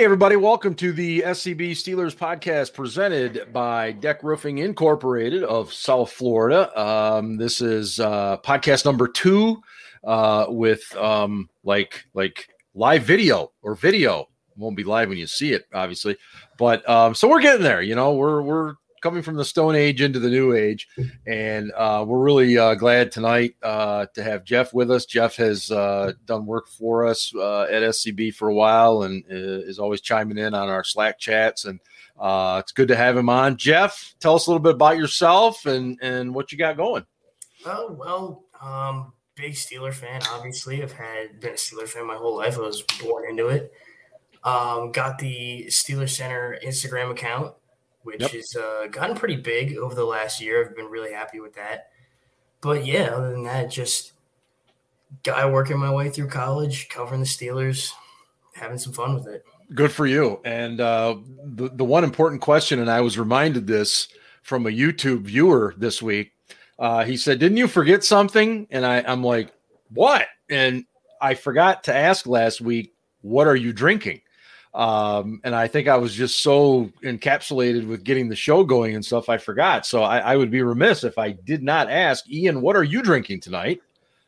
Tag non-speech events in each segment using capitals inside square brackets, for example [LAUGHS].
Hey, everybody, welcome to the SCB Steelers podcast presented by Deck Roofing Incorporated of South Florida. Um, this is uh, podcast number two uh, with um, like like live video or video. won't be live when you see it, obviously, but um, so we're getting there. You know, we're we're coming from the Stone Age into the New Age, [LAUGHS] and uh, we're really uh, glad tonight uh, to have Jeff with us. Jeff has uh, done work for us uh, at SCB for a while, and uh, is always chiming in on our Slack chats, and it's good to have him on. Jeff, tell us a little bit about yourself and and what you got going. Oh well, um, big Steeler fan. Obviously, I've had been a Steeler fan my whole life. I was born into it. Um, got the Steeler Center Instagram account which yep. has uh, gotten pretty big over the last year. I've been really happy with that. But yeah, other than that, just guy working my way through college, covering the Steelers, having some fun with it. Good for you. And uh, the the one important question, and I was reminded this from a YouTube viewer this week. Uh, he said, "Didn't you forget something?" And I, I'm like, "What?" And I forgot to ask last week, "What are you drinking?" Um, and I think I was just so encapsulated with getting the show going and stuff, I forgot. So I, I would be remiss if I did not ask Ian, what are you drinking tonight?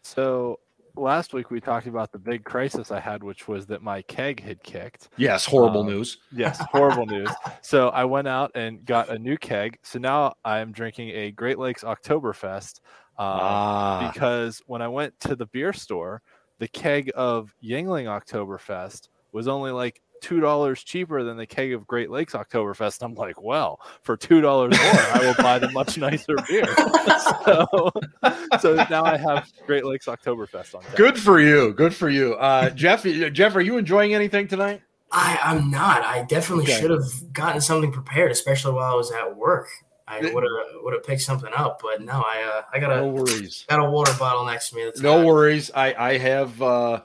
So last week we talked about the big crisis I had, which was that my keg had kicked. Yes, horrible um, news. Yes, horrible news. So I went out and got a new keg. So now I am drinking a Great Lakes Oktoberfest uh, ah. because when I went to the beer store, the keg of Yuengling Oktoberfest was only like two dollars cheaper than the keg of Great Lakes Oktoberfest. I'm like, well, for two dollars more, I will buy the much nicer beer. [LAUGHS] so, so now I have Great Lakes Oktoberfest on. Deck. Good for you. Good for you, uh, Jeff. Jeff, are you enjoying anything tonight? I, I'm not. I definitely okay. should have gotten something prepared, especially while I was at work. I would have would have picked something up, but no, I uh, I got a no worries. got a water bottle next to me. That's no worries. I I have uh,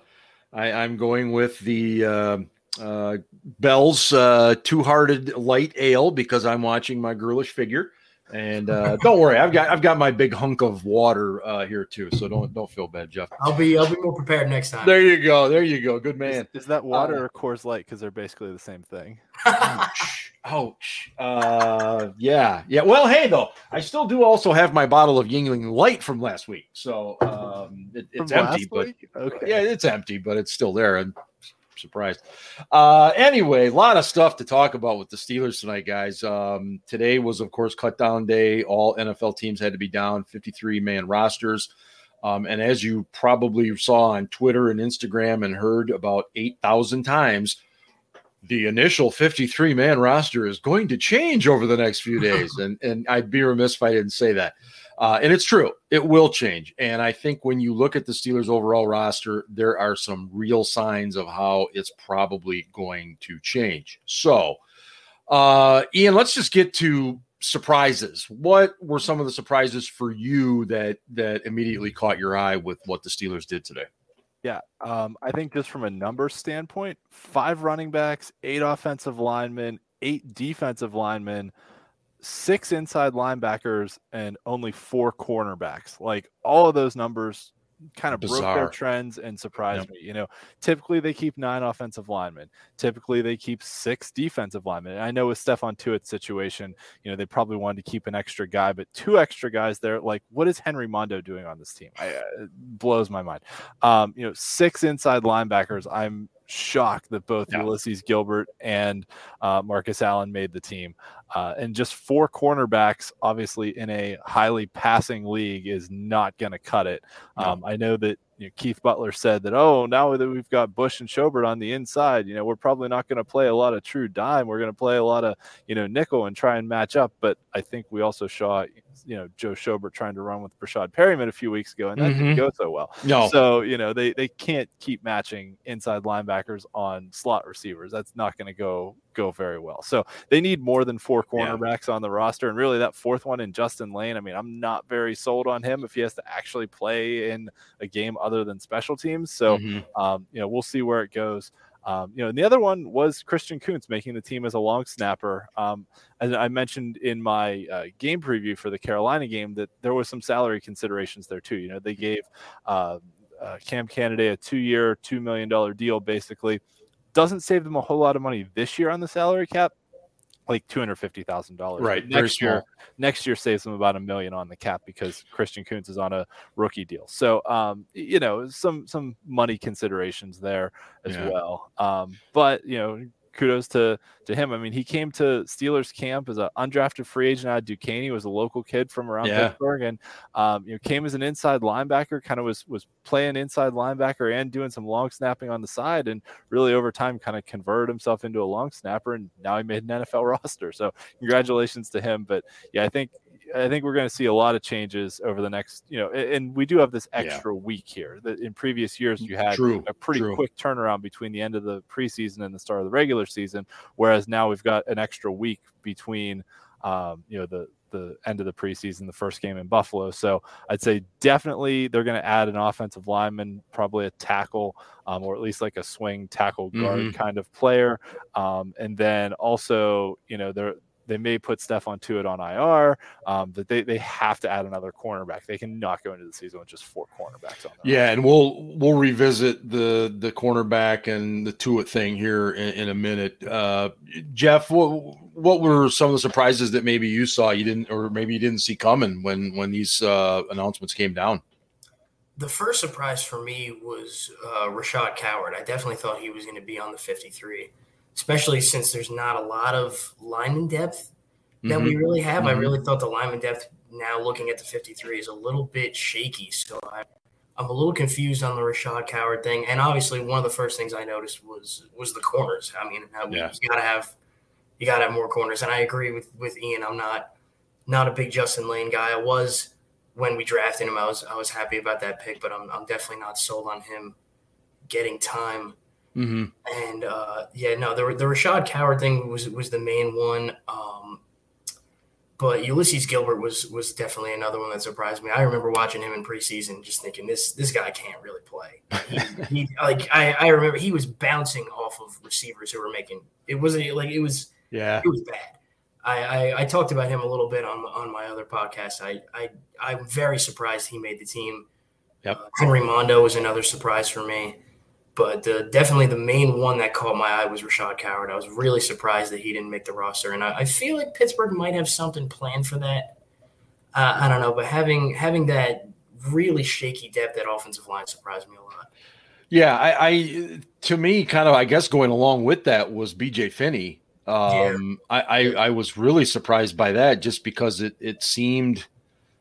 I I'm going with the uh, uh, Bell's uh, Two Hearted Light Ale because I'm watching my girlish figure. And uh, [LAUGHS] don't worry, I've got I've got my big hunk of water uh, here too, so don't don't feel bad, Jeff. I'll be I'll be more prepared next time. There you go, there you go, good man. Is, is that water uh, or Coors Light? Because they're basically the same thing. [LAUGHS] ouch, ouch. Uh, yeah, yeah. Well, hey though, I still do also have my bottle of Yuengling Light from last week, so um, it, it's empty, but okay. yeah, it's empty, but it's still there. And surprised. Uh, anyway, a lot of stuff to talk about with the Steelers tonight, guys. Um, today was, of course, cut down day. All NFL teams had to be down, 53 man rosters. Um, and as you probably saw on Twitter and Instagram and heard about 8,000 times, the initial 53 man roster is going to change over the next few days. [LAUGHS] And, and I'd be remiss if I didn't say that. Uh, and it's true, it will change. And I think when you look at the Steelers' overall roster, there are some real signs of how it's probably going to change. So, uh, Ian, let's just get to surprises. What were some of the surprises for you that that immediately caught your eye with what the Steelers did today? Yeah, um, I think just from a number standpoint, five running backs, eight offensive linemen, eight defensive linemen six inside linebackers and only four cornerbacks. Like all of those numbers kind of Bizarre. broke their trends and surprised yep. me. You know, typically they keep nine offensive linemen. Typically they keep six defensive linemen. And I know with Stephon Tuitt's situation, you know, they probably wanted to keep an extra guy, but two extra guys there. Like, what is Henry Mondeaux doing on this team? I, uh, it blows my mind. Um, you know, six inside linebackers. I'm shocked that both yeah. Ulysees Gilbert and uh, Marcus Allen made the team. Uh, and just four cornerbacks, obviously, in a highly passing league, is not going to cut it. Um, I know that you know, Keith Butler said that, oh, now that we've got Bush and Schobert on the inside, you know, we're probably not going to play a lot of true dime. We're going to play a lot of, you know, nickel and try and match up. But I think we also saw, you know, Joe Schobert trying to run with Breshad Perryman a few weeks ago, and that mm-hmm. didn't go so well. No. So, you know, they, they can't keep matching inside linebackers on slot receivers. That's not going to go go very well. So they need more than four cornerbacks yeah. on the roster. And really, that fourth one in Justin Layne, I mean, I'm not very sold on him if he has to actually play in a game other than special teams. So, mm-hmm. um, you know, we'll see where it goes. Um, you know, and the other one was Christian Kuntz making the team as a long snapper. Um, as I mentioned in my uh, game preview for the Carolina game, that there was some salary considerations there too. You know, they gave uh, uh, Cam Canaday a two-year, two million dollar deal, basically doesn't save them a whole lot of money this year on the salary cap, like two hundred fifty thousand dollars. Right. Next year, next year saves them about a million on the cap because Christian Kuntz is on a rookie deal. So, um, you know, some some money considerations there as yeah. well. Um, but you know, kudos to to him. I mean, he came to Steelers camp as an undrafted free agent out of Duquesne. He was a local kid from around yeah. Pittsburgh, and um, you know, came as an inside linebacker. Kind of was was playing inside linebacker and doing some long snapping on the side, and really over time, kind of converted himself into a long snapper. And now he made an NFL [LAUGHS] roster. So congratulations to him. But yeah, I think I think we're going to see a lot of changes over the next, you know, and we do have this extra yeah. week here. That in previous years you had true, a pretty true. quick turnaround between the end of the preseason and the start of the regular season, whereas now we've got an extra week between, um, you know, the the end of the preseason, the first game in Buffalo. So I'd say definitely they're going to add an offensive lineman, probably a tackle, um, or at least like a swing tackle guard mm-hmm. kind of player. Um, and then also, you know, they're they may put Stephon Tuitt on IR. Um, that they, they have to add another cornerback. They cannot go into the season with just four cornerbacks on. Yeah, and we'll we'll revisit the the cornerback and the Tuitt thing here in, in a minute. Uh, Jeff, what what were some of the surprises that maybe you saw you didn't, or maybe you didn't see coming when when these uh, announcements came down? The first surprise for me was uh, Rashad Coward. I definitely thought he was going to be on the 53 especially since there's not a lot of lineman depth that mm-hmm. we really have. Mm-hmm. I really thought the lineman depth now looking at the 53 is a little bit shaky. So I, am a little confused on the Rashad Coward thing. And obviously, one of the first things I noticed was was the corners. I mean, yeah. you gotta have you gotta have more corners. And I agree with with Ian. I'm not not a big Justin Layne guy. I was when we drafted him. I was I was happy about that pick, but I'm I'm definitely not sold on him getting time Mm-hmm. And uh, yeah, no, the the Rashad Coward thing was was the main one. Um, but Ulysees Gilbert was was definitely another one that surprised me. I remember watching him in preseason, just thinking this this guy can't really play. He, he, [LAUGHS] like I, I remember he was bouncing off of receivers who were making it wasn't like it was yeah it was bad. I, I, I talked about him a little bit on on my other podcast. I I I'm very surprised he made the team. Yep. Uh, Henry Mondeaux was another surprise for me. But uh, definitely the main one that caught my eye was Rashad Coward. I was really surprised that he didn't make the roster, and I, I feel like Pittsburgh might have something planned for that. Uh, I don't know, but having having that really shaky depth at offensive line surprised me a lot. Yeah, I, I to me, kind of, I guess going along with that was BJ Finney. Um, yeah. I, I, I was really surprised by that just because it it seemed –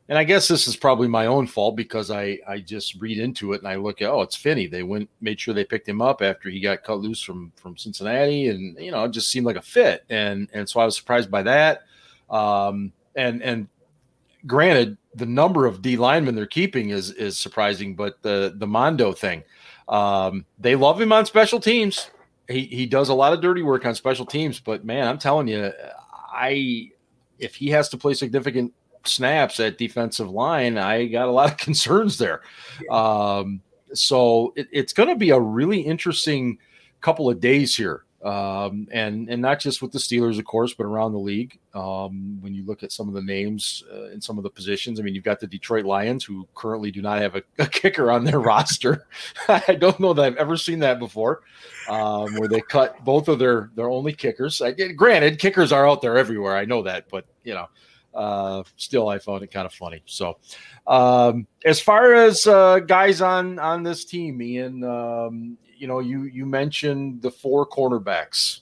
and I guess this is probably my own fault because I I just read into it and I look at oh it's Finney. They went made sure they picked him up after he got cut loose from from Cincinnati and you know it just seemed like a fit and and so I was surprised by that. Um, and and granted the number of D linemen they're keeping is is surprising, but the the Mondeaux thing, um, they love him on special teams. He he does a lot of dirty work on special teams, but man, I'm telling you, I if he has to play significant snaps at defensive line, I got a lot of [LAUGHS] concerns there. Um, so it, it's going to be a really interesting couple of days here. Um, and and not just with the Steelers, of course, but around the league. Um, when you look at some of the names uh, in some of the positions, I mean, you've got the Detroit Lions, who currently do not have a, a [LAUGHS] kicker on their roster. [LAUGHS] I don't know that I've ever seen that before, um, where they cut both of their their only kickers. I, granted, kickers are out there everywhere. I know that, but you know, uh, still I found it kind of funny. So, um, as far as uh, guys on on this team, Ian, um, you know, you you mentioned the four cornerbacks.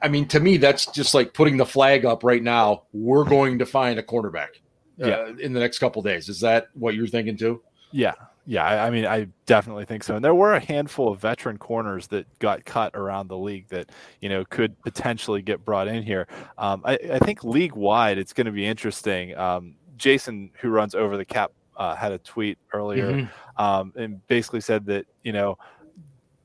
I mean, to me, that's just like putting the flag up right now. We're going to find a cornerback uh, yeah. in the next couple days. Is that what you're thinking too? Yeah, yeah, I, I, mean, I definitely think so. And there were a handful of veteran corners that got cut around the league that you know could potentially get brought in here. Um, I, I, think league wide, it's going to be interesting. Um, Jason, who runs over the cap, uh, had a tweet earlier mm-hmm. um, and basically said that you know,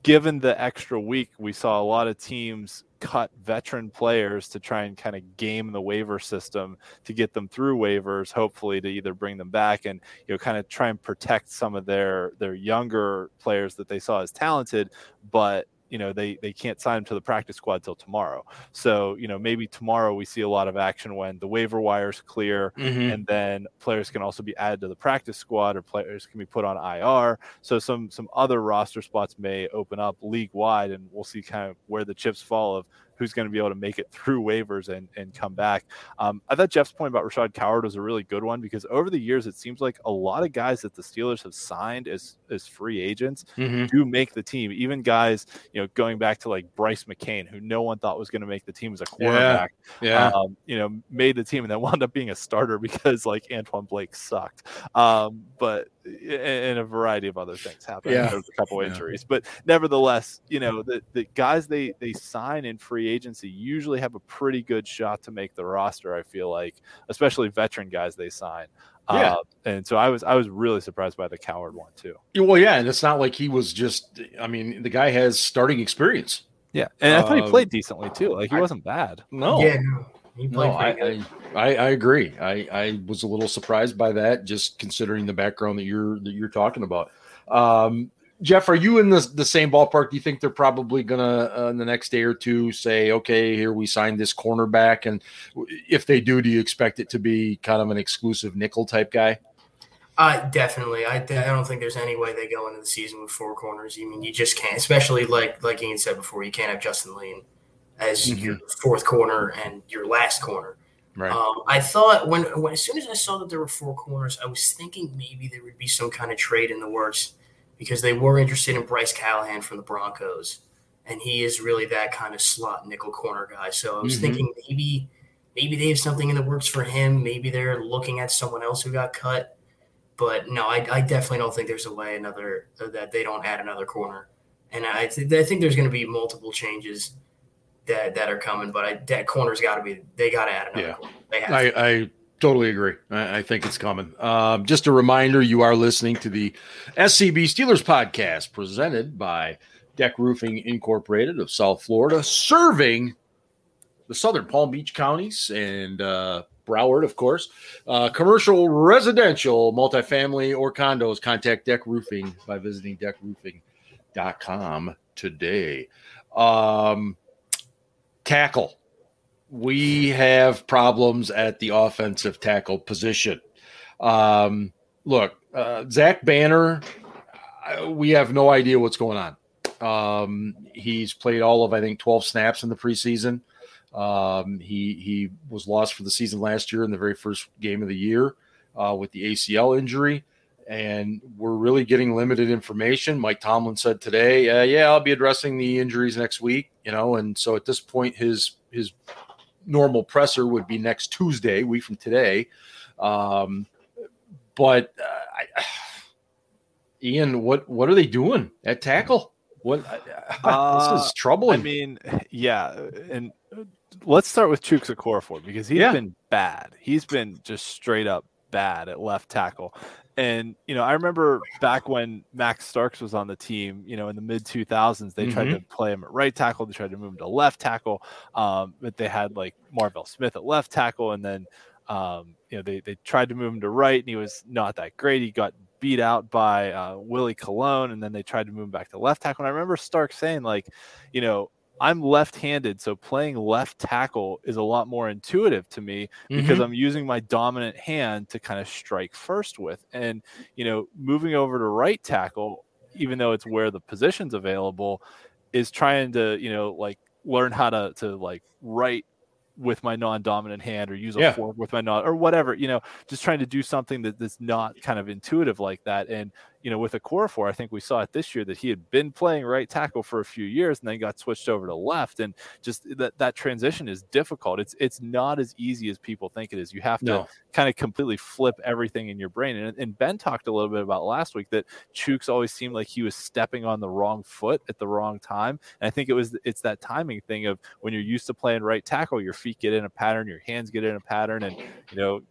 given the extra week, we saw a lot of teams cut veteran players to try and kind of game the waiver system to get them through waivers hopefully to either bring them back and you know kind of try and protect some of their their younger players that they saw as talented but you know they they can't sign him to the practice squad till tomorrow. So you know maybe tomorrow we see a lot of action when the waiver wires clear, mm-hmm. and then players can also be added to the practice squad or players can be put on IR. So some some other roster spots may open up league wide, and we'll see kind of where the chips fall of who's going to be able to make it through waivers and, and come back. Um, I thought Jeff's point about Rashad Coward was a really good one because over the years, it seems like a lot of guys that the Steelers have signed as, as free agents mm-hmm. do make the team. Even guys, you know, going back to like Brice McCain, who no one thought was going to make the team as a quarterback, yeah, yeah. Um, you know, made the team and then [LAUGHS] wound up being a starter because like Antwon Blake sucked. Um, but and a variety of other things happened. Yeah. There's a couple yeah. injuries, but nevertheless, you know, the, the guys they they sign in free agency usually have a pretty good shot to make the roster. I feel like, especially veteran guys they sign. Yeah. Uh, and so I was I was really surprised by the Coward one too. Well, yeah, and it's not like he was just. I mean, the guy has starting experience. Yeah, and I thought he um, played decently too. Like he I, wasn't bad. No. Yeah. No, I, I, I, I, agree. I, I was a little surprised by that, just considering the background that you're that you're talking about. Um, Jeff, are you in the the same ballpark? Do you think they're probably gonna uh, in the next day or two say, okay, here we signed this cornerback, and if they do, do you expect it to be kind of an exclusive nickel type guy? Uh, definitely. I, I don't think there's any way they go into the season with four corners. I mean, you just can't, especially like like Ian said before, you can't have Justin Layne as mm-hmm. your fourth corner and your last corner. Right. Um, I thought when, when as soon as I saw that there were four corners, I was thinking maybe there would be some kind of trade in the works because they were interested in Bryce Callahan from the Broncos, and he is really that kind of slot nickel corner guy. So I was mm-hmm. thinking maybe maybe they have something in the works for him. Maybe they're looking at someone else who got cut. But no, I, I definitely don't think there's a way another that they don't add another corner. And I, th- I think there's going to be multiple changes that that are coming. But I, that corner's got to be they got to add another. Yeah, I, I totally agree. I, I think it's coming. Um, just a reminder: you are listening to the SCB Steelers podcast presented by Deck Roofing Incorporated of South Florida, serving the southern Palm Beach counties and uh, Broward, of course. Uh, commercial, residential, multifamily, or condos. Contact Deck Roofing by visiting deckroofing.com today. Um, tackle. We have problems at the offensive tackle position. Um, look, uh, Zach Banner, we have no idea what's going on. Um, he's played all of, I think, 12 snaps in the preseason. Um, he he was lost for the season last year in the very first game of the year uh, with the ACL injury and we're really getting limited information. Mike Tomlin said today, uh, "Yeah, I'll be addressing the injuries next week." You know, and so at this point, his his normal presser would be next Tuesday, week from today. Um, but uh, I, [SIGHS] Ian, what what are they doing at tackle? What uh, this is troubling. I mean, yeah, and let's start with Chuks Okorafor because he's yeah. been bad. He's been just straight up bad at left tackle. And you know, I remember back when Max Starks was on the team. You know, in the mid 2000s, they mm-hmm. tried to play him at right tackle. They tried to move him to left tackle. Um, but they had like Marvel Smith at left tackle, and then um, you know they they tried to move him to right, and he was not that great. He got beat out by uh, Willie Colon, and then they tried to move him back to left tackle. And I remember Stark saying like, you know, I'm left-handed, so playing left tackle is a lot more intuitive to me because mm-hmm. I'm using my dominant hand to kind of strike first with. And you know, moving over to right tackle, even though it's where the position's available, is trying to you know like learn how to to like right with my non-dominant hand or use a yeah. fork with my non or whatever you know just trying to do something that, that's not kind of intuitive like that and you know, with Okorafor, I think we saw it this year that he had been playing right tackle for a few years and then got switched over to left. And just that that transition is difficult. It's it's not as easy as people think it is. You have to no. kind of completely flip everything in your brain. And, and Ben talked a little bit about last week that Chuks always seemed like he was stepping on the wrong foot at the wrong time. And I think it was it's that timing thing of when you're used to playing right tackle, your feet get in a pattern, your hands get in a pattern, and you know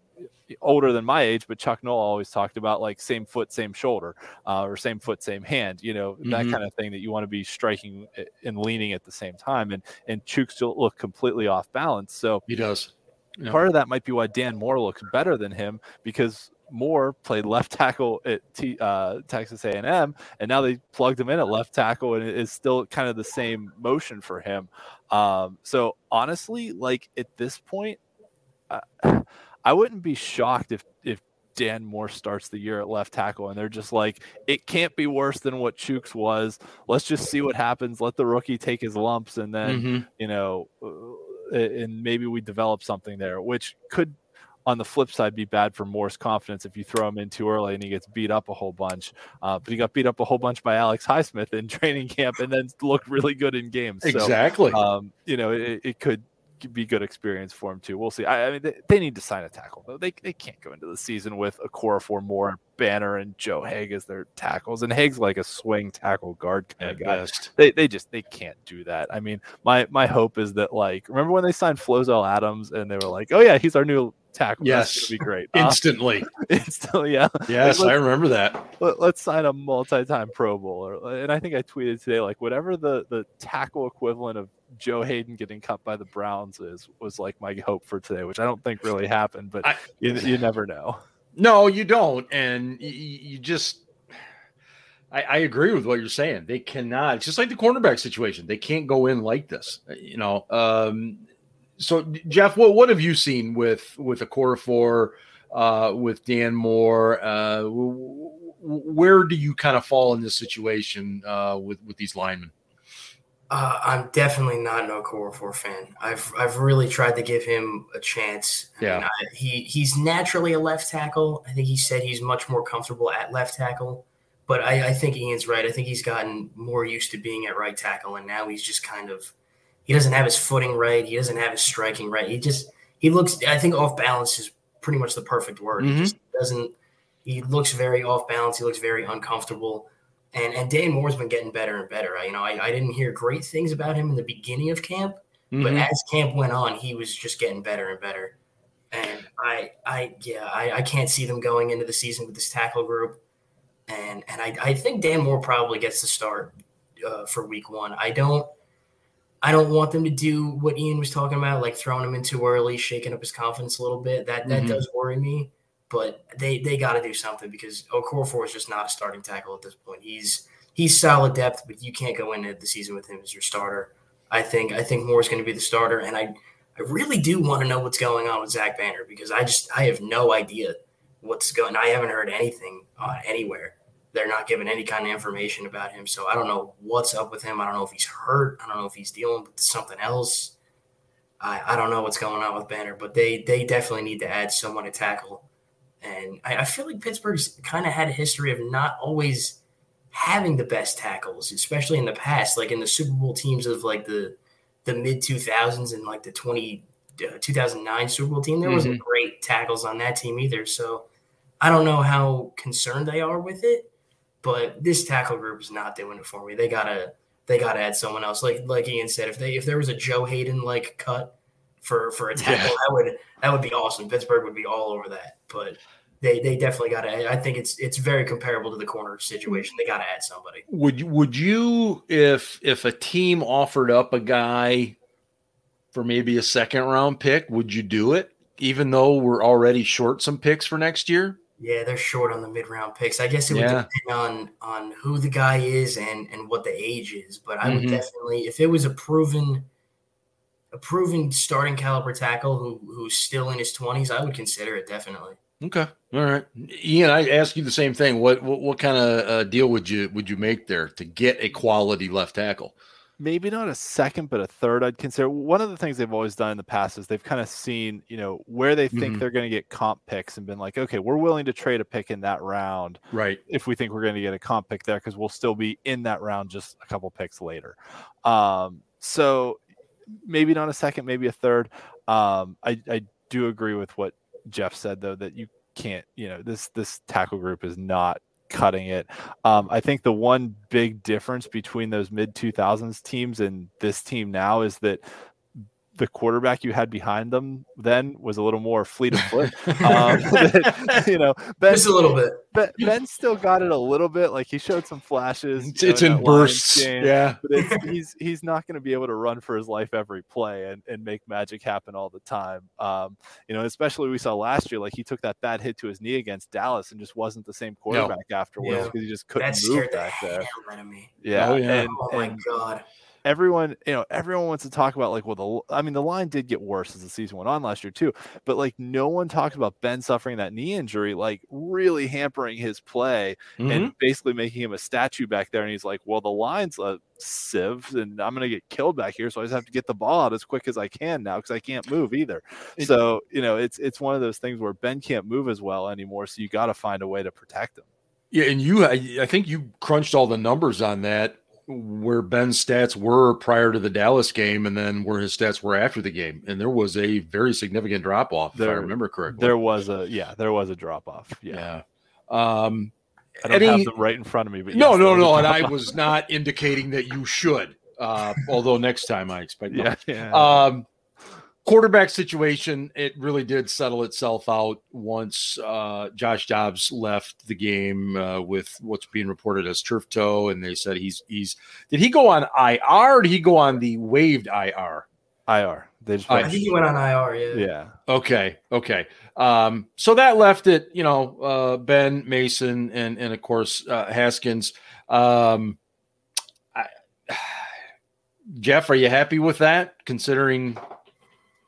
older than my age, but Chuck Noll always talked about like same foot, same shoulder, uh, or same foot, same hand. You know that mm-hmm. kind of thing that you want to be striking eh, and leaning at the same time. And and still look completely off balance. So he does. Part of that might be why Dan Moore looks better than him because Moore played left tackle at T, uh, Texas A&M, and now they plugged him in at left tackle, and it's still kind of the same motion for him. Um, so honestly, like at this point, uh, I wouldn't be shocked if if Dan Moore starts the year at left tackle, and they're just like, it can't be worse than what Chuks was. Let's just see what happens. Let the rookie take his lumps, and then mm-hmm. you know, uh, and maybe we develop something there, which could on the flip side be bad for Moore's confidence if you throw him in too early and he gets beat up a whole bunch. Uh, but he got beat up a whole bunch by Alex Highsmith in [LAUGHS] training camp and then looked really good in games. So, exactly. Um, you know, it, it, could be good experience for him too. We'll see. I, I mean, they, they, need to sign a tackle though. They, they can't go into the season with Okorafor Moore, Banner, and Joe Haeg as their tackles. And Haeg's like a swing tackle guard kind of guy. Best. They they just they can't do that. I mean, my my hope is that like remember when they signed Flozell Adams and they were like, oh yeah, he's our new tackle. Yes, That's be great. [LAUGHS] Instantly, uh, [LAUGHS] instantly, yeah. Yes, like, I remember that. Let, us sign a multi-time Pro Bowler, and I think I tweeted today like whatever the the tackle equivalent of Joe Haden getting cut by the Browns is was like my hope for today, which I don't think really happened, but I, you, you never know. No, you don't, and you, you just. I, I, agree with what you're saying. They cannot. It's just like the cornerback situation. They can't go in like this. You know, um, so Jeff, what what have you seen with with Okorafor, uh, with Dan Moore? Uh, where do you kind of fall in this situation uh, with with these linemen? Uh, I'm definitely not an Okorafor fan. I've I've really tried to give him a chance. Yeah, I, he he's naturally a left tackle. I think he said he's much more comfortable at left tackle. But I, I think Ian's right. I think he's gotten more used to being at right tackle, and now he's just kind of he doesn't have his footing right. He doesn't have his striking right. He just he looks. I think off balance is pretty much the perfect word. Mm-hmm. He just doesn't. He looks very off balance. He looks very uncomfortable. And and Dan Moore's been getting better and better. I, you know, I, I didn't hear great things about him in the beginning of camp, mm-hmm. but as camp went on, he was just getting better and better. And I I yeah I, I can't see them going into the season with this tackle group. And and I, I think Dan Moore probably gets the start uh, for week one. I don't I don't want them to do what Ian was talking about, like throwing him in too early, shaking up his confidence a little bit. That that mm-hmm. does worry me. But they they got to do something because Okorafor is just not a starting tackle at this point. He's he's solid depth, but you can't go into the season with him as your starter. I think I think Moore is going to be the starter, and I I really do want to know what's going on with Zach Banner because I just I have no idea what's going. I haven't heard anything uh, anywhere they're not giving any kind of information about him. So I don't know what's up with him. I don't know if he's hurt. I don't know if he's dealing with something else. I, I don't know what's going on with Banner, but they they definitely need to add someone to tackle. And I, I feel like Pittsburgh's kind of had a history of not always having the best tackles, especially in the past, like in the Super Bowl teams of like the the mid 2000s and like the 20 uh, 2009 Super Bowl team. There mm-hmm. wasn't great tackles on that team either. So I don't know how concerned they are with it. But this tackle group is not doing it for me. They gotta they gotta add someone else. Like like Ian said, if they if there was a Joe Haden like cut for for a tackle, yeah. that would that would be awesome. Pittsburgh would be all over that. But they they definitely got to. I think it's it's very comparable to the corner situation. They got to add somebody. Would you would you if if a team offered up a guy for maybe a second round pick, would you do it? Even though we're already short some picks for next year. Yeah, they're short on the mid round picks. I guess it would yeah. depend on on who the guy is and and what the age is. But I would mm-hmm. definitely, if it was a proven a proven starting caliber tackle who who's still in his twenties, I would consider it definitely. Okay, all right, Ian. I ask you the same thing. What what, what kind of uh, deal would you would you make there to get a quality left tackle? Maybe not a second, but a third, I'd consider. One of the things they've always done in the past is they've kind of seen, you know, where they think mm-hmm. they're going to get comp picks and been like, okay, we're willing to trade a pick in that round. Right. If we think we're going to get a comp pick there, because we'll still be in that round just a couple picks later. Um, so maybe not a second, maybe a third. Um, I, I do agree with what Jeff said, though, that you can't, you know, this this tackle group is not cutting it. Um, I think the one big difference between those mid 2000s teams and this team now is that the quarterback you had behind them then was a little more fleet of foot. [LAUGHS] um, [LAUGHS] you know, Ben, just a little bit. Ben, ben, still got it a little bit. Like he showed some flashes. It's, it's in bursts. Game, yeah, but he's he's not going to be able to run for his life every play and, and make magic happen all the time. Um, you know, especially we saw last year. Like he took that bad hit to his knee against Dallas and just wasn't the same quarterback no. afterwards because yeah. he just couldn't that move back the there. Yeah. Oh, yeah. And, oh my god everyone, you know, everyone wants to talk about like, well, the I mean, the line did get worse as the season went on last year too, but like no one talked about Ben suffering that knee injury, like really hampering his play mm-hmm. and basically making him a statue back there. And he's like, well, the line's a sieve, and I'm gonna get killed back here, so I just have to get the ball out as quick as I can now because I can't move either. so you know, it's it's one of those things where Ben can't move as well anymore, so you got to find a way to protect him. Yeah, and you, I, I think you crunched all the numbers on that where Ben's stats were prior to the Dallas game and then where his stats were after the game. And there was a very significant drop off, if I remember correctly. There was a yeah, there was a drop off. Yeah. yeah. Um I don't any, have them right in front of me, but no, yes, no, no, and I was not indicating that you should. Uh, although next time I expect, [LAUGHS] yeah, yeah. Um, quarterback situation, it really did settle itself out once uh, Josh Dobbs left the game uh, with what's being reported as turf toe, and they said he's he's did he go on IR or did he go on the waived IR? IR. They just I think he went on IR. Yeah. Yeah. Okay. Okay. Um, so that left it, you know, uh, Ben Mason and and of course uh, Haskins. Um, I, [SIGHS] Jeff, are you happy with that? Considering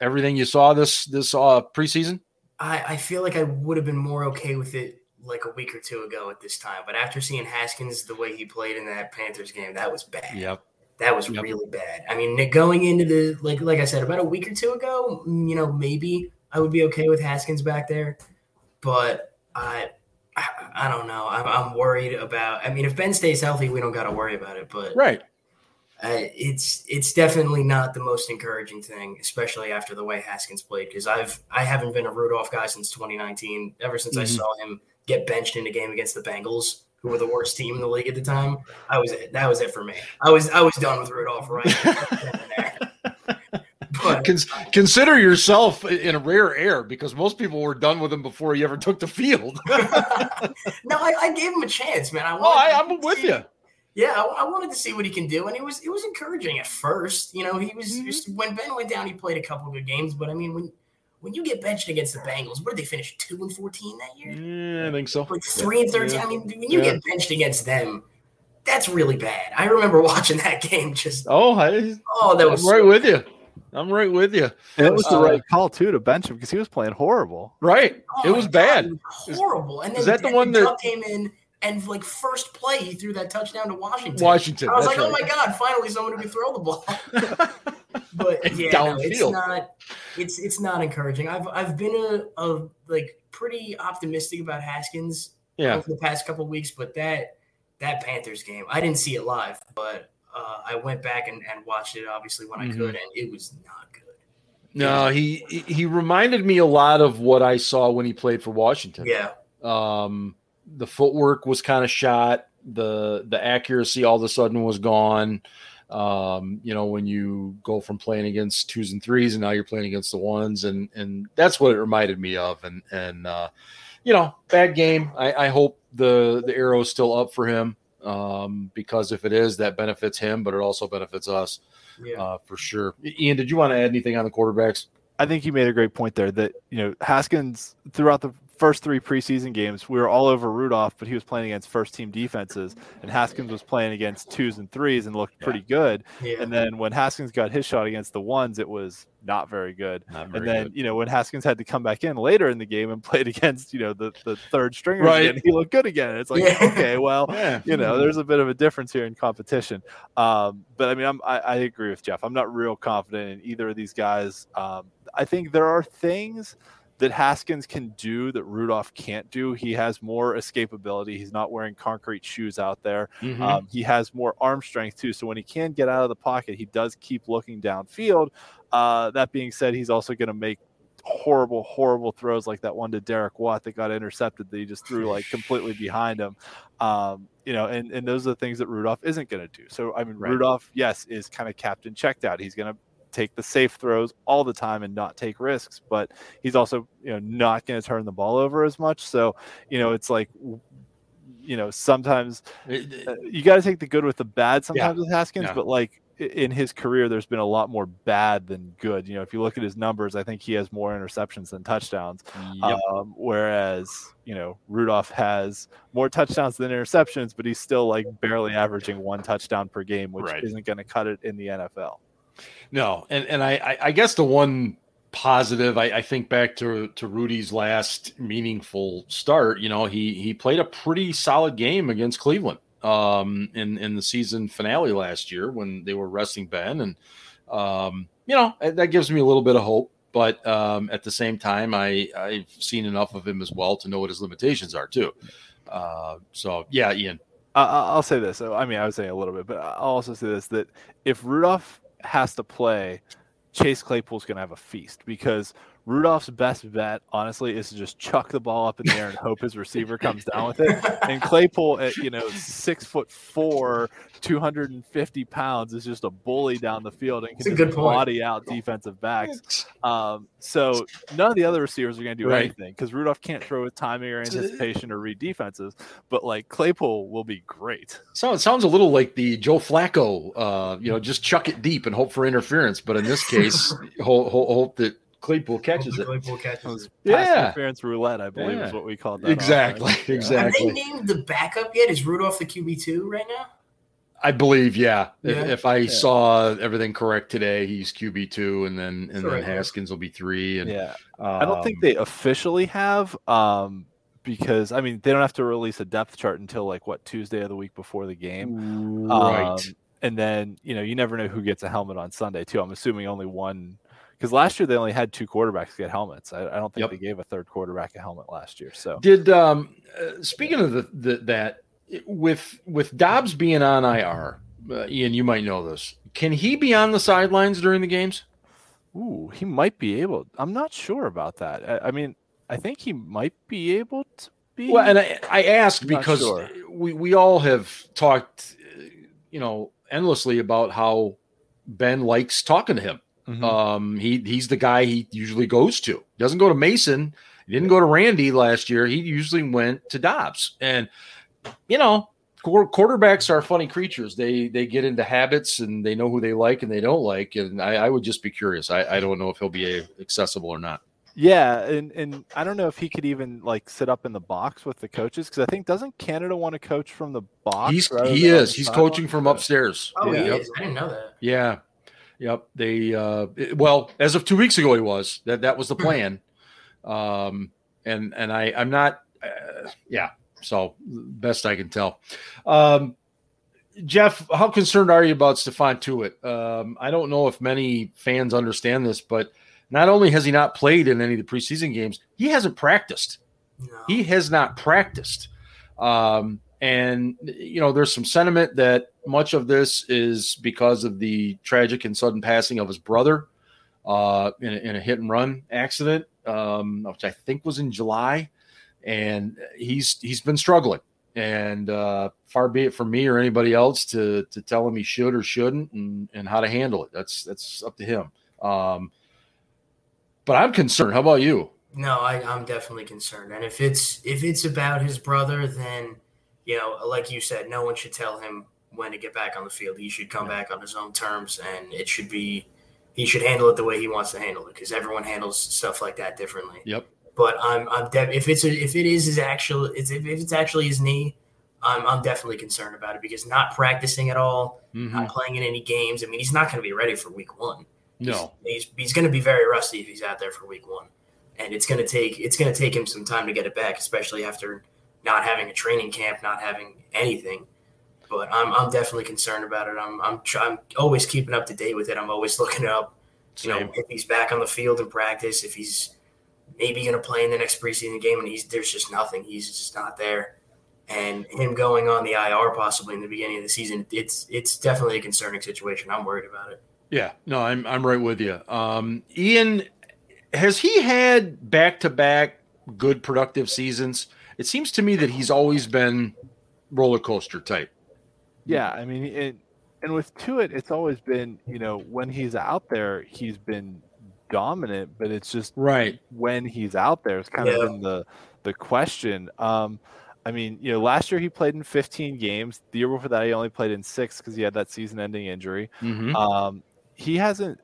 everything you saw this this uh, preseason? I, I feel like I would have been more okay with it like a week or two ago at this time, but after seeing Haskins the way he played in that Panthers game, that was bad. Yep. That was yep. really bad. I mean, going into the like like I said about a week or two ago, mm, you know, maybe I would be okay with Haskins back there, but I I, I don't know. I'm, I'm worried about. I mean, if Ben stays healthy, we don't got to worry about it. But right, uh, it's it's definitely not the most encouraging thing, especially after the way Haskins played. Because I've I haven't been a Rudolph guy since 2019. Ever since mm-hmm. I saw him get benched in a game against the Bengals, who were the worst team in the league at the time, I was it. that was it for me. I was I was done with Rudolph right [LAUGHS] [LAUGHS] But, consider yourself in a rare air because most people were done with him before he ever took the field. [LAUGHS] no, I, I, gave him a chance, man. I oh, I, am with you yeah, I, I, wanted to see what he can do, and it was it was encouraging at first. You know, he was mm-hmm. when Ben went down, he played a couple good games, but I mean, when when you get benched against the Bengals, where did they finish two and fourteen that year? Yeah, I think so. Like three and thirteen. Yeah. I mean, when you yeah. get benched against them, that's really bad. I remember [LAUGHS] watching that game. Just oh, I, oh, that was I'm right so with you. I'm right with you. And it was the uh, right call too to bench him because he was playing horrible. Right, oh it was bad. Was horrible. And then is that the one that came in and like first play, he threw that touchdown to Washington. Washington. I was like, right. oh my god, finally someone who can throw the ball. [LAUGHS] but yeah, no, it's not. It's it's not encouraging. I've I've been a, a like pretty optimistic about Haskins yeah. over the past couple weeks, but that that Panthers game, I didn't see it live, but uh, I went back and, and watched it obviously when mm-hmm. I could, and it was not good. No, he he reminded me a lot of what I saw when he played for Washington. Yeah. Um, the footwork was kind of shot. The the accuracy all of a sudden was gone. Um, you know, when you go from playing against twos and threes and now you're playing against the ones, and and that's what it reminded me of. And and uh, you know, bad game. I, I hope the the arrow is still up for him um, because if it is, that benefits him, but it also benefits us yeah. uh, for sure. Ian, did you want to add anything on the quarterbacks? I think you made a great point there that you know Haskins throughout the first three preseason games, we were all over Rudolph, but he was playing against first team defenses, and Haskins was playing against twos and threes and looked pretty good. Yeah. And then when Haskins got his shot against the ones, it was not very good. Not very and then good. you know when Haskins had to come back in later in the game and [LAUGHS] played against you know the the third stringer, right. again, he looked good again. It's like yeah. okay, well, [LAUGHS] yeah. you know, there's a bit of a difference here in competition. Um, but I mean, I'm, I, I agree with Jeff. I'm not real confident in either of these guys. Um, I think there are things that Haskins can do that Rudolph can't do. He has more escapability. He's not wearing concrete shoes out there. Mm-hmm. Um, he has more arm strength too. So when he can get out of the pocket, he does keep looking downfield. Uh, that being said, he's also going to make horrible, horrible throws like that one to Derek Watt that got intercepted that he just threw like [LAUGHS] completely behind him. Um, you know, and, and those are the things that Rudolph isn't going to do. So, I mean, right. Rudolph, yes, is kind of captain checked out. He's going to take the safe throws all the time and not take risks, but he's also you know not going to turn the ball over as much. So you know it's like you know sometimes uh, you got to take the good with the bad sometimes yeah. with Haskins, yeah. but like in his career, there's been a lot more bad than good. You know, if you look at his numbers, I think he has more interceptions than touchdowns. Yep. Um, whereas, you know, Rudolph has more touchdowns than interceptions, but he's still like barely averaging one touchdown per game, which right. isn't going to cut it in the NFL. No, and and I I guess the one positive I, I think back to to Rudy's last meaningful start. You know, he he played a pretty solid game against Cleveland um, in in the season finale last year when they were resting Ben, and um, you know that gives me a little bit of hope. But um, at the same time, I I've seen enough of him as well to know what his limitations are too. Uh, so yeah, Ian. I'll say this. I mean, I was saying a little bit, but I'll also say this: that if Rudolph has to play, Chase Claypool's going to have a feast because Rudolph's best bet, honestly, is to just chuck the ball up in the air and [LAUGHS] hope his receiver comes down with it. And Claypool, at you know six foot four, two hundred and fifty pounds, is just a bully down the field and can just body out defensive backs. Um, so none of the other receivers are going to do right. anything because Rudolph can't throw with timing or anticipation or read defenses. But like Claypool will be great. So it sounds a little like the Joe Flacco, uh, you know, just chuck it deep and hope for interference. But in this case, [LAUGHS] hope, hope that Claypool catches it. Claypool catches it. Yeah, interference roulette, I believe, yeah. is what we called that. Exactly, exactly. Have they named the backup yet? Is Rudolph the QB two right now? I believe, yeah. yeah. If, if, I yeah. saw everything correct today, he's QB two, and then and then Haskins will be three. And yeah, um, I don't think they officially have, um, because I mean they don't have to release a depth chart until like what Tuesday of the week before the game, right? Um, and then you know you never know who gets a helmet on Sunday too. I'm assuming only one because last year they only had two quarterbacks get helmets. I, I don't think yep. they gave a third quarterback a helmet last year. So did um, uh, speaking of the, the, that with with Dobbs being on IR, uh, Ian, you might know this. Can he be on the sidelines during the games? Ooh, he might be able. I'm not sure about that. I, I mean, I think he might be able to be. Well, and I, I ask because sure. we we all have talked, you know, endlessly about how Ben likes talking to him Mm-hmm. Um, he he's the guy he usually goes to. He doesn't go to Mason. He didn't go to Randy last year. He usually went to Dobbs. And you know, quarterbacks are funny creatures. They they get into habits and they know who they like and they don't like. And I, I would just be curious. I, I don't know if he'll be accessible or not. Yeah, and and I don't know if he could even like sit up in the box with the coaches because I think doesn't Canada want to coach from the box? He's he is. He's coaching from upstairs. Oh, yeah. he is. I didn't know that. Yeah, Yep. They uh, well, as of two weeks ago, he was that that was the hmm. plan. Um, and and I I'm not. Uh, yeah. So best I can tell. Um, Jeff, how concerned are you about Stephon Tuitt? Um, I don't know if many fans understand this, but not only has he not played in any of the preseason games, he hasn't practiced. No. He has not practiced. Um, and you know, there's some sentiment that much of this is because of the tragic and sudden passing of his brother uh, in, a, in, a, hit and run accident, um, which I think was in July, and he's he's been struggling. And uh, far be it from me or anybody else to to tell him he should or shouldn't and, and how to handle it. That's that's up to him. Um, but I'm concerned. How about you? No, I, I'm definitely concerned. And if it's if it's about his brother, then you know, like you said, no one should tell him when to get back on the field. He should come back on his own terms, and it should be he should handle it the way he wants to handle it because everyone handles stuff like that differently. Yep. But I'm I'm de- if it's a, if it is his actual if it's actually his knee, I'm I'm definitely concerned about it because not practicing at all, mm-hmm. not playing in any games. I mean, he's not going to be ready for week one. No, he's he's, he's going to be very rusty if he's out there for week one, and it's going to take it's going to take him some time to get it back, especially after not having a training camp, not having anything. But I'm, I'm definitely concerned about it. I'm, I'm, I'm always keeping up to date with it. I'm always [LAUGHS] looking up, you Same. know, if he's back on the field in practice, if he's maybe going to play in the next preseason game, and he's there's just nothing. He's just not there. And him going on the IR possibly in the beginning of the season, it's it's definitely a concerning situation. I'm worried about it. Yeah, no, I'm I'm right with you. Um, Ian, has he had back to back good productive seasons? It seems to me that he's always been roller coaster type. Yeah, I mean, it, and with Tuitt, it's always been, you know, when he's out there, he's been dominant, but it's just right when he's out there. It's kind yeah. of been the the question. Um, I mean, you know, last year he played in 15 games. The year before that, he only played in six because he had that season-ending injury. Mm-hmm. Um, he hasn't.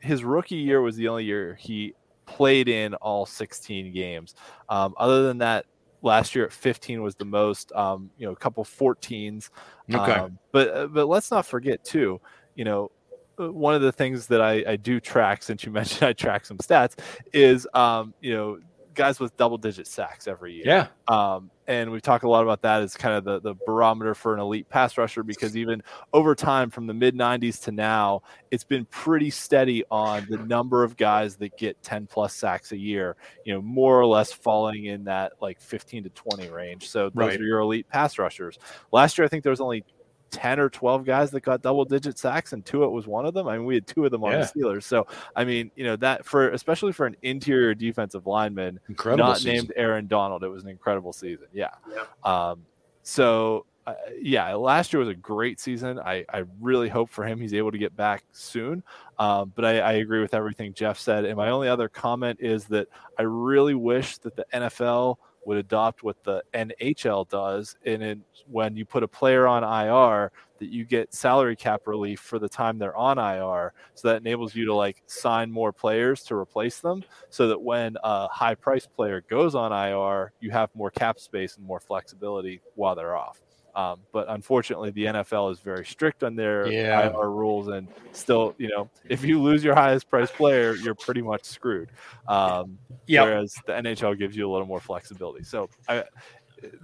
His rookie year was the only year he played in all 16 games. Um, other than that, last year at 15 was the most. Um, you know, a couple 14s. Okay. Um, but uh, but let's not forget too. You know, uh, one of the things that I, I do track, since you [LAUGHS] mentioned I track some stats, is um, you know guys with double digit sacks every year. Yeah. Um, and we talk a lot about that as kind of the, the barometer for an elite pass rusher because even over time from the mid 90s to now, it's been pretty steady on the number of guys that get 10 plus sacks a year, you know, more or less falling in that like 15 to 20 range. So those right. are your elite pass rushers. Last year, I think there was only 10 or 12 guys that got double digit sacks and Tuitt was one of them. I mean, we had two of them on yeah. the Steelers. So, I mean, you know, that for especially for an interior defensive lineman, incredible not season. named Aaron Donald, it was an incredible season. Yeah. yeah. Um, so, uh, yeah, last year was a great season. I, I really hope for him he's able to get back soon. Um, but I, I agree with everything Jeff said. And my only other comment is that I really wish that the NFL would adopt what the NHL does, and it, when you put a player on IR, that you get salary cap relief for the time they're on IR, so that enables you to like sign more players to replace them, so that when a high price player goes on IR, you have more cap space and more flexibility while they're off. Um, but unfortunately, the NFL is very strict on their yeah. IR rules, and still, you know, if you lose your highest priced player, you're pretty much screwed. Um, yep. Whereas the NHL gives you a little more flexibility. So I,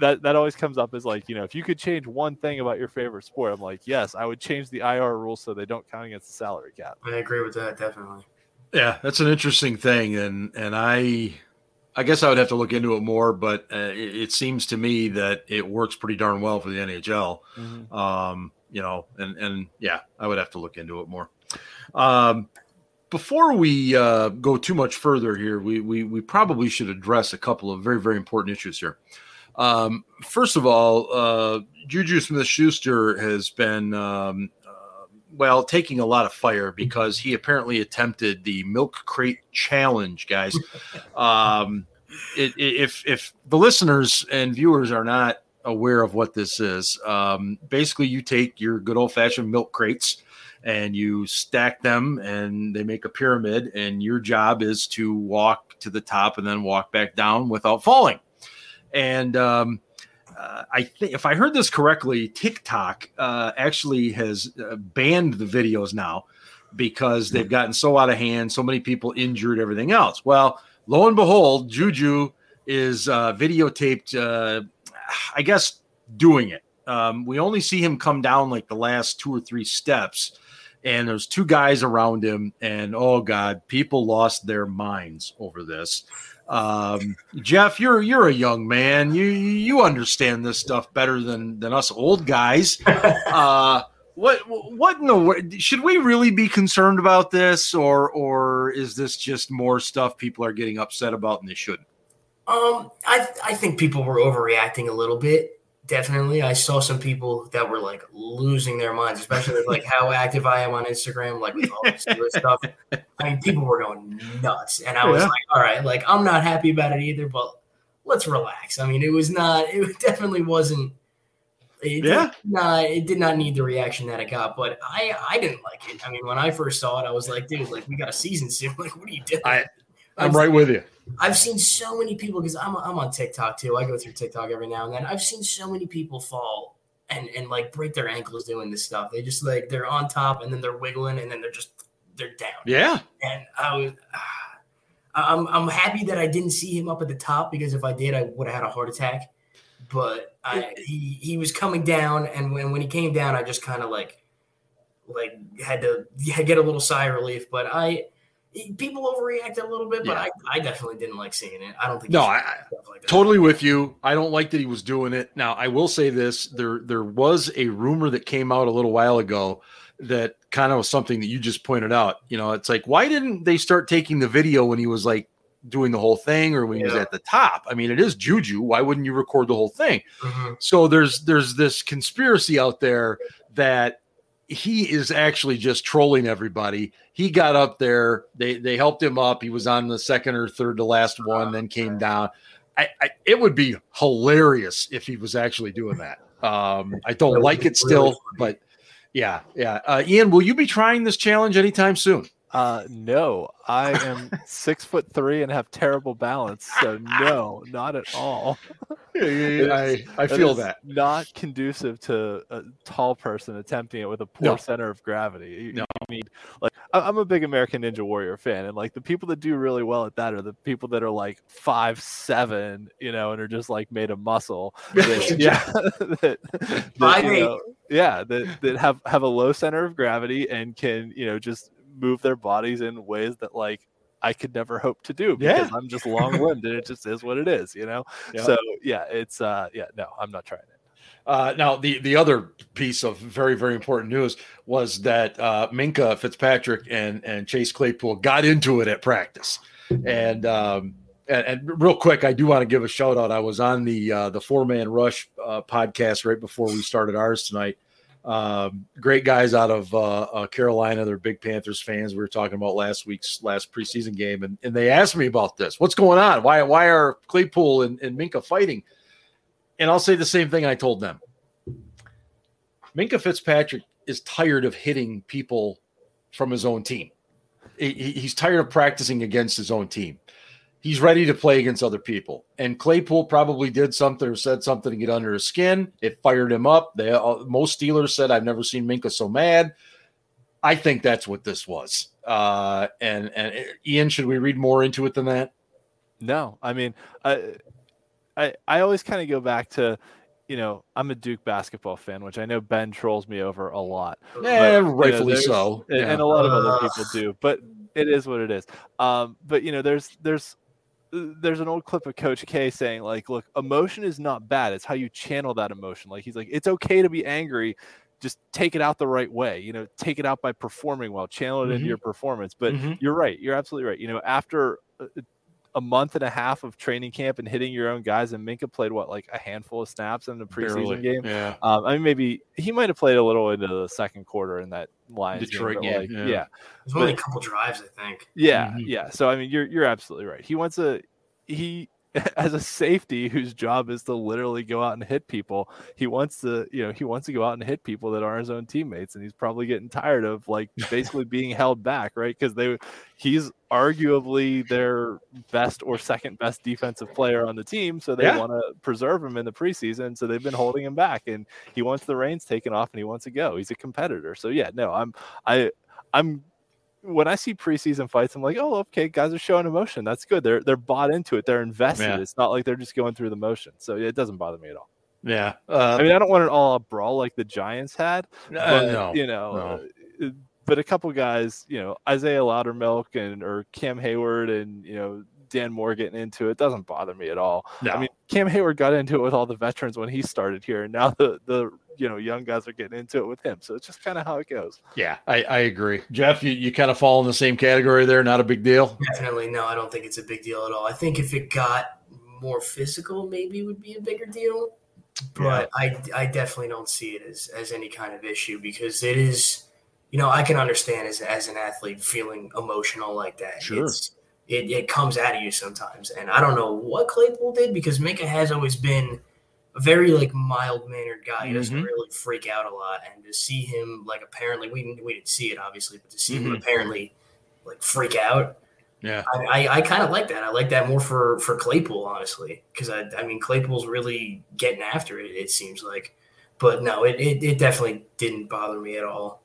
that that always comes up as like, you know, if you could change one thing about your favorite sport, I'm like, yes, I would change the IR rules so they don't count against the salary cap. I agree with that definitely. Yeah, that's an interesting thing, and and I I guess I would have to look into it more, but uh, it, it, seems to me that it works pretty darn well for the NHL. Mm-hmm. Um, you know, and and yeah, I would have to look into it more. Um, before we uh, go too much further here, we, we we probably should address a couple of very very important issues here. Um, first of all, uh, Juju Smith Schuster has been um, well, taking a lot of fire because he apparently attempted the milk crate challenge, guys. [LAUGHS] um, it, it, if if the listeners and viewers are not aware of what this is, um, basically you take your good old fashioned milk crates and you stack them, and they make a pyramid, and your job is to walk to the top and then walk back down without falling. And um, uh, I think if I heard this correctly, TikTok uh, actually has uh, banned the videos now because they've gotten so out of hand, so many people injured, everything else. Well, lo and behold, Juju is uh, videotaped, uh, I guess, doing it. Um, we only see him come down like the last two or three steps, and there's two guys around him, and oh god, people lost their minds over this. Um, Jeff, you're you're a young man. You you understand this stuff better than than us old guys. [LAUGHS] Uh, what what in the should we really be concerned about this, or or is this just more stuff people are getting upset about and they shouldn't? Um, I I think people were overreacting a little bit definitely. I saw some people that were like losing their minds, especially with like how active I am on Instagram, like with all this stuff. I mean, people were going nuts, and I was yeah. like, "All right, like I'm not happy about it either, but let's relax." I mean, it was not. It [LAUGHS] definitely wasn't. It yeah. Nah, it did not need the reaction that it got, but I I didn't like it. I mean, when I first saw it, I was like, "Dude, like we got a season soon. [LAUGHS] Like, what are you doing?" I I'm right with you. I've seen so many people because I'm I'm on TikTok too. I go through TikTok every now and then. I've seen so many people fall and and like break their ankles doing this stuff. They just like they're on top and then they're wiggling and then they're just they're down. Yeah. And I was. Uh, I'm I'm happy that I didn't see him up at the top because if I did, I would have had a heart attack. But I, he he was coming down, and when when he came down, I just kind of like like had to get a little sigh of relief. But I people overreacted a little bit, but yeah. I, I definitely didn't like seeing it. I don't think no, I, like totally with you. I don't like that he was doing it. Now, I will say this: there there was a rumor that came out a little while ago that kind of was something that you just pointed out. You know, it's like why didn't they start taking the video when he was like doing the whole thing or when yeah. he was at the top? I mean, it is Juju. Why wouldn't you record the whole thing? Mm-hmm. So there's there's this conspiracy out there that he is actually just trolling everybody. He got up there, they they helped him up. He was on the second or third to last one, then came down. I, I, it would be hilarious if he was actually doing that. Um, I don't like it still, but yeah, yeah. Uh, Ian, will you be trying this challenge anytime soon? Uh, no, I am [LAUGHS] six foot three and have terrible balance, so no, not at all. [LAUGHS] I, I feel that not conducive to a tall person attempting it with a poor no. center of gravity. You, no. you need like I'm a big American Ninja Warrior fan, and like the people that do really well at that are the people that are like five seven, you know, and are just like made of muscle. [LAUGHS] That, yeah, that, that, you know, yeah, that that have have a low center of gravity and can you know just move their bodies in ways that like I could never hope to do because yeah. I'm just [LAUGHS] long limbed and it just is what it is, you know? So yeah, it's uh yeah, no, I'm not trying it. Uh, now the the other piece of very very important news was that uh, Minkah Fitzpatrick and and Chase Claypool got into it at practice, and um, and, and real quick, I do want to give a shout out. I was on the uh, the four man rush uh, podcast right before we started ours tonight, um, great guys out of uh, uh, Carolina. They're big Panthers fans. We were talking about last week's last preseason game, and, and they asked me about this. What's going on? Why why are Claypool and, and Minkah fighting? And I'll say the same thing I told them. Minkah Fitzpatrick is tired of hitting people from his own team. He, he's tired of practicing against his own team he's ready to play against other people. And Claypool probably did something or said something to get under his skin. It fired him up. They uh, most Steelers said, "I've never seen Minkah so mad." I think that's what this was. Uh, and and uh, Ian, should we read more into it than that? No, I mean, I I, I always kind of go back to. You know, I'm a Duke basketball fan, which I know Ben trolls me over a lot. Yeah, but, rightfully you know, so. And, yeah. and a lot of other people do. But it is what it is. Um, but you know, there's there's there's an old clip of Coach K saying, like, look, emotion is not bad. It's how you channel that emotion. Like he's like, it's okay to be angry. Just take it out the right way. You know, take it out by performing well, channel it mm-hmm. into your performance. But mm-hmm. you're right. You're absolutely right. You know, after a month and a half of training camp and hitting your own guys. And Minkah played what like a handful of snaps in the preseason Barely. game. Yeah, um, I mean maybe he might have played a little into the second quarter in that Lions Detroit game. Like, yeah, yeah. There's only a couple drives, I think. Yeah, mm-hmm. yeah. So I mean, you're you're absolutely right. He wants a he [LAUGHS] as a safety whose job is to literally go out and hit people. He wants to you know he wants to go out and hit people that are his own teammates and he's probably getting tired of like [LAUGHS] basically being held back right? Because they he's arguably their best or second best defensive player on the team so they yeah. want to preserve him in the preseason so they've been holding him back and he wants the reins taken off and he wants to go. He's a competitor. So yeah no i'm i i'm when I see preseason fights, I'm like, oh, okay, guys are showing emotion. That's good. They're they're bought into it. They're invested. Yeah. It's not like they're just going through the motion. So it doesn't bother me at all. Yeah. Uh, I mean, I don't want an all out brawl like the Giants had. Uh, no, you know, no. Uh, but a couple guys, you know, Isaiah Loudermilk and or Cam Heyward and you know Dan Moore getting into it doesn't bother me at all. No. I mean, Cam Heyward got into it with all the veterans when he started here, and now the the you know young guys are getting into it with him. So it's just kind of how it goes. Yeah, I, I agree. Jeff, you, you kind of fall in the same category there. Not a big deal. Definitely no. I don't think it's a big deal at all. I think if it got more physical, maybe it would be a bigger deal. But yeah. I I definitely don't see it as as any kind of issue because it is. You know, I can understand as as an athlete feeling emotional like that. Sure. It's, it, it comes out of you sometimes. And I don't know what Claypool did because Minkah has always been – a very like mild mannered guy. He doesn't mm-hmm. really freak out a lot, and to see him like apparently we we didn't see it obviously, but to see mm-hmm. him apparently like freak out. Yeah, I, I, I kind of like that. I like that more for for Claypool, honestly, because I I mean Claypool's really getting after it. It seems like, but no, it, it, it definitely didn't bother me at all.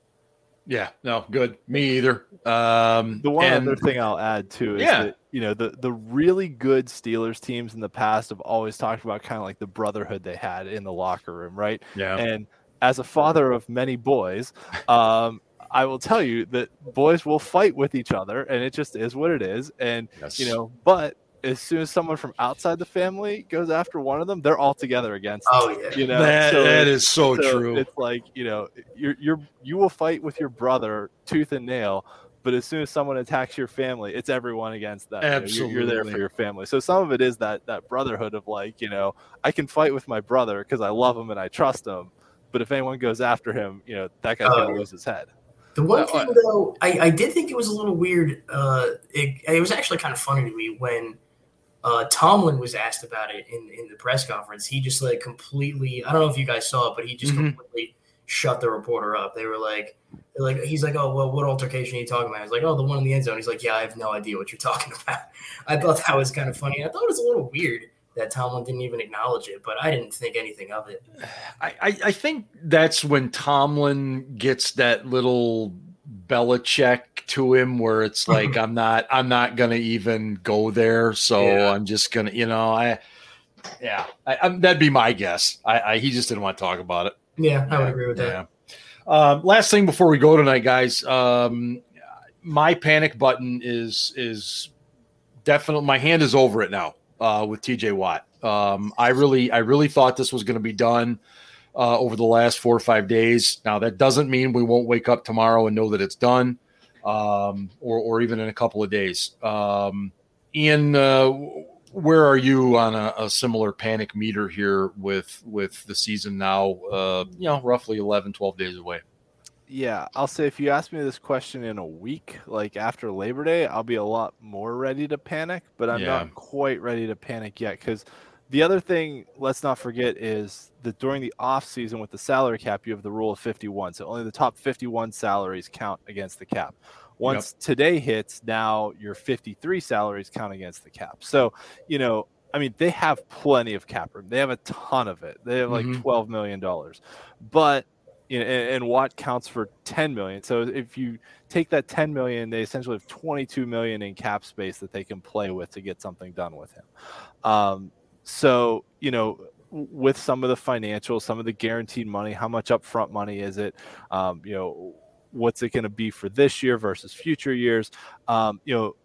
Yeah, no, good. Me either. Um, the one and, other thing I'll add too is yeah. that you know the the really good Steelers teams in the past have always talked about kind of like the brotherhood they had in the locker room, right? Yeah. And as a father of many boys, um, I will tell you that boys will fight with each other, and it just is what it is. And yes. you know, but as soon as someone from outside the family goes after one of them, they're all together against. Oh yeah, you know that, so that is so, so, true. It's like you know, you're you're you will fight with your brother tooth and nail, but as soon as someone attacks your family, it's everyone against that. Absolutely, you are there for your family. So some of it is that that brotherhood of like you know, I can fight with my brother because I love him and I trust him, but if anyone goes after him, you know that guy's gonna oh. lose his head. The one uh, thing though, I, I did think it was a little weird. Uh, it, it was actually kind of funny to me when uh, Tomlin was asked about it in, in the press conference. He just like completely, I don't know if you guys saw it, but he just mm-hmm. completely shut the reporter up. They were like, like he's like, oh well, what altercation are you talking about? I was like, oh, the one in the end zone. He's like, yeah, I have no idea what you're [LAUGHS] talking about. I thought that was kind of funny. I thought it was a little weird that Tomlin didn't even acknowledge it, but I didn't think anything of it. I, I, I think that's when Tomlin gets that little Belichick to him where it's [LAUGHS] like I'm not I'm not gonna even go there, so yeah. I'm just gonna you know I yeah I, that'd be my guess. I, I, he just didn't want to talk about it. Yeah, I would agree with that. Um, last thing before we go tonight, guys. Um, my panic button is is definitely my hand is over it now uh, with TJ Watt. Um, I really I really thought this was going to be done uh, over the last four or five days. Now that doesn't mean we won't wake up tomorrow and know that it's done, um, or or even in a couple of days. Um, Ian, uh, where are you on a, a, similar panic meter here with with the season now? Uh, you know, roughly 11, 12 days away. Yeah, I'll say if you ask me this question in a week, like after Labor Day, I'll be a lot more ready to panic, but I'm yeah. not quite ready to panic yet because the other thing, let's not forget, is that during the off season with the salary cap, you have the rule of 51. So only the top 51 salaries count against the cap. Once yep. today hits, now your 53 salaries count against the cap. So, you know, I mean, they have plenty of cap room. They have a ton of it. They have like mm-hmm. $12 million. But you know, and, and Watt counts for 10 million. So if you take that 10 million, they essentially have 22 million in cap space that they can play with to get something done with him. Um, so, you know, with some of the financials, some of the guaranteed money, how much upfront money is it? Um, you know, what's it going to be for this year versus future years? Um, you know,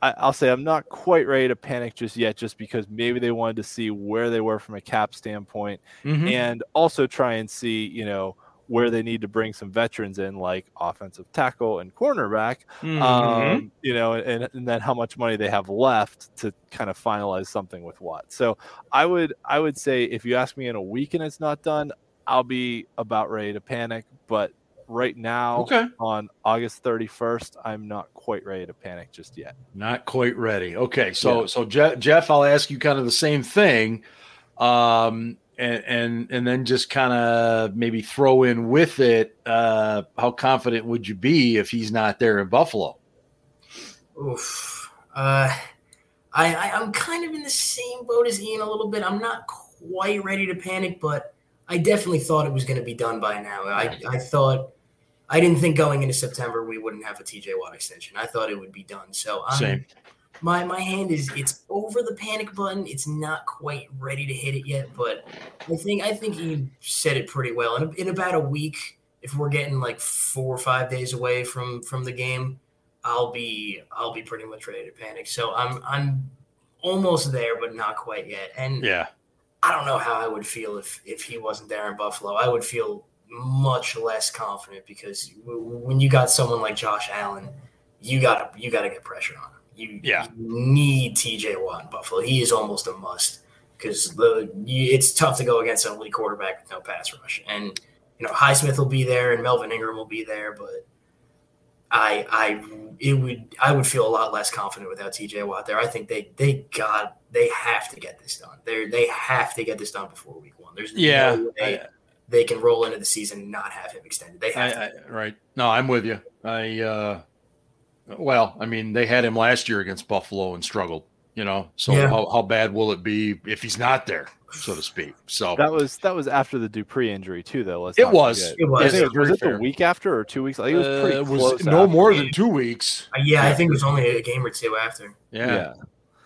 I, will say I'm not quite ready to panic just yet, just because maybe they wanted to see where they were from a cap standpoint, mm-hmm. and also try and see, you know, where they need to bring some veterans in, like offensive tackle and cornerback, mm-hmm. um, you know, and, and then how much money they have left to kind of finalize something with Watt. So I would I would say if you ask me in a week and it's not done, I'll be about ready to panic. But right now, okay. on August 31st, I'm not quite ready to panic just yet. Not quite ready. Okay, so yeah. so Jeff, Jeff, I'll ask you kind of the same thing. Um, and and and then just kind of maybe throw in with it uh, how confident would you be if he's not there in Buffalo? Oof. Uh, I, I I'm kind of in the same boat as Ian a little bit. I'm not quite ready to panic, but I definitely thought it was going to be done by now. I I thought I didn't think going into September we wouldn't have a TJ Watt extension. I thought it would be done. So I'm, Same my my hand is it's over the panic button. It's not quite ready to hit it yet, but I think I think you said it pretty well. In, in about a week, if we're getting like four or five days away from from the game, I'll be I'll be pretty much ready to panic. So I'm I'm almost there, but not quite yet. And yeah, I don't know how I would feel if if he wasn't there in Buffalo. I would feel much less confident because when you got someone like Josh Allen, you gotta you gotta get pressure on him. You, yeah. You need TJ Watt in Buffalo. He is almost a must because it's tough to go against an elite quarterback with no pass rush. And you know Highsmith will be there and Melvin Ingram will be there, but I I it would I would feel a lot less confident without TJ Watt there. I think they they got they have to get this done. They they have to get this done before week one. There's yeah. No way I, they can roll into the season and not have him extended. They have I, I, right. No, I'm with you. I uh well, I mean, they had him last year against Buffalo and struggled. You know, so yeah. how, how bad will it be if he's not there, so to speak? So that was that was after the Dupree injury too, though. Let's it was. It was. it was, was it the week after or two weeks? I think it was pretty uh, it was no more than two weeks. Uh, yeah, I think it was only a game or two after. Yeah.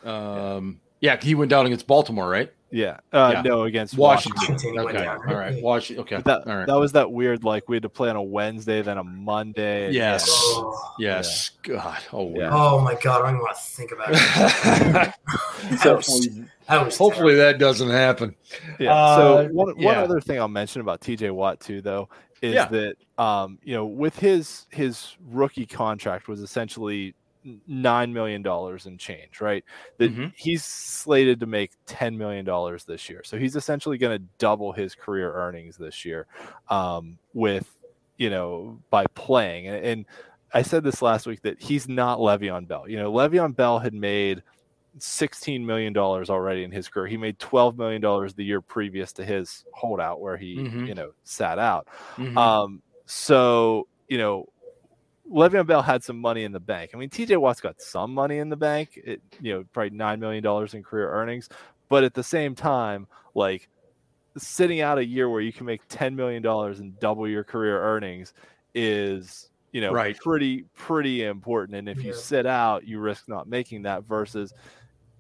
yeah. Um. Yeah, he went down against Baltimore, right? Yeah. Uh, yeah. No, against Washington. Washington. Okay. All right. Washington. Okay. That, All right. that was that weird, like we had to play on a Wednesday, then a Monday. Yes. Oh, yes. Yeah. God. Oh, yeah. oh my God. I don't even want to think about it. [LAUGHS] so, was, that was hopefully terrible. that doesn't happen. Yeah. Uh, so one, one other thing I'll mention about TJ Watt too, though, is that um, you know, with his his rookie contract was essentially nine million dollars in change, right? That mm-hmm. he's slated to make ten million dollars this year, so he's essentially going to double his career earnings this year, um, with you know by playing. And, and, I said this last week that he's not Le'Veon Bell. You know, Le'Veon Bell had made sixteen million dollars already in his career. He made twelve million dollars the year previous to his holdout, where he mm-hmm. you know sat out. Mm-hmm. Um, so you know Le'Veon Bell had some money in the bank. I mean, TJ Watt's got some money in the bank, it, you know, probably $9 million in career earnings. But at the same time, like sitting out a year where you can make $10 million and double your career earnings is, you know, right. pretty, pretty important. And if yeah. you sit out, you risk not making that versus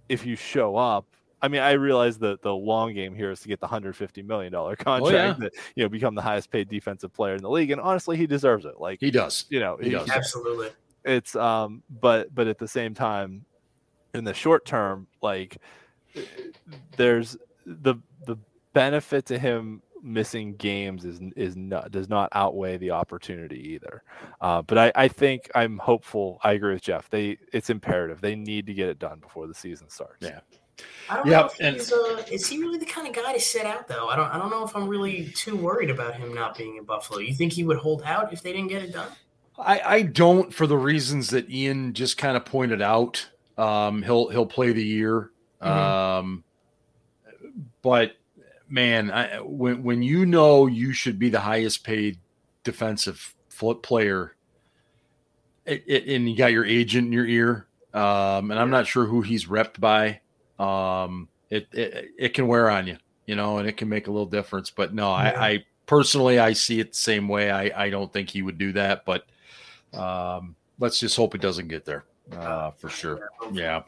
if you show up I mean, I realize that the long game here is to get the hundred fifty million dollar contract oh, yeah. that you know become the highest paid defensive player in the league, and honestly, he deserves it. Like he does, you know, he, he does absolutely. It's um, but but at the same time, in the short term, like there's the the benefit to him missing games is is not does not outweigh the opportunity either. Uh, but I, I think I'm hopeful. I agree with Jeff. They it's imperative. They need to get it done before the season starts. Yeah. I don't yep. know if he's uh, is he really the kind of guy to sit out though? I don't I don't know if I'm really too worried about him not being in Buffalo. You think he would hold out if they didn't get it done? I, I don't for the reasons that Ian just kind of pointed out. Um, he'll he'll play the year. Mm-hmm. Um, but man, I, when when you know you should be the highest paid defensive flip player, it, it, and you got your agent in your ear, um, and I'm not sure who he's repped by um, it, it, it can wear on you, you know, and it can make a little difference. But no, yeah. I, I, personally I see it the same way. I I don't think he would do that, but um, let's just hope it doesn't get there. Uh, for sure. Yeah.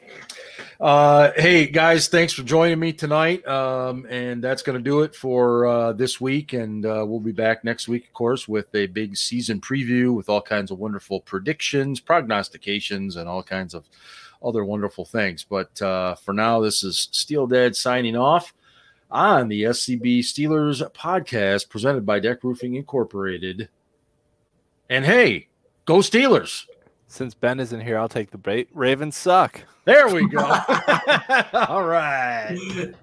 Uh, hey guys, thanks for joining me tonight. Um, and that's going to do it for uh, this week. And uh, we'll be back next week, of course, with a big season preview with all kinds of wonderful predictions, prognostications, and all kinds of other wonderful things. But uh, for now, this is Steel Dad signing off on the SCB Steelers podcast presented by Deck Roofing Incorporated. And hey, go Steelers! Since Ben isn't here, I'll take the bait. Ravens suck. There we go. [LAUGHS] [LAUGHS] All right.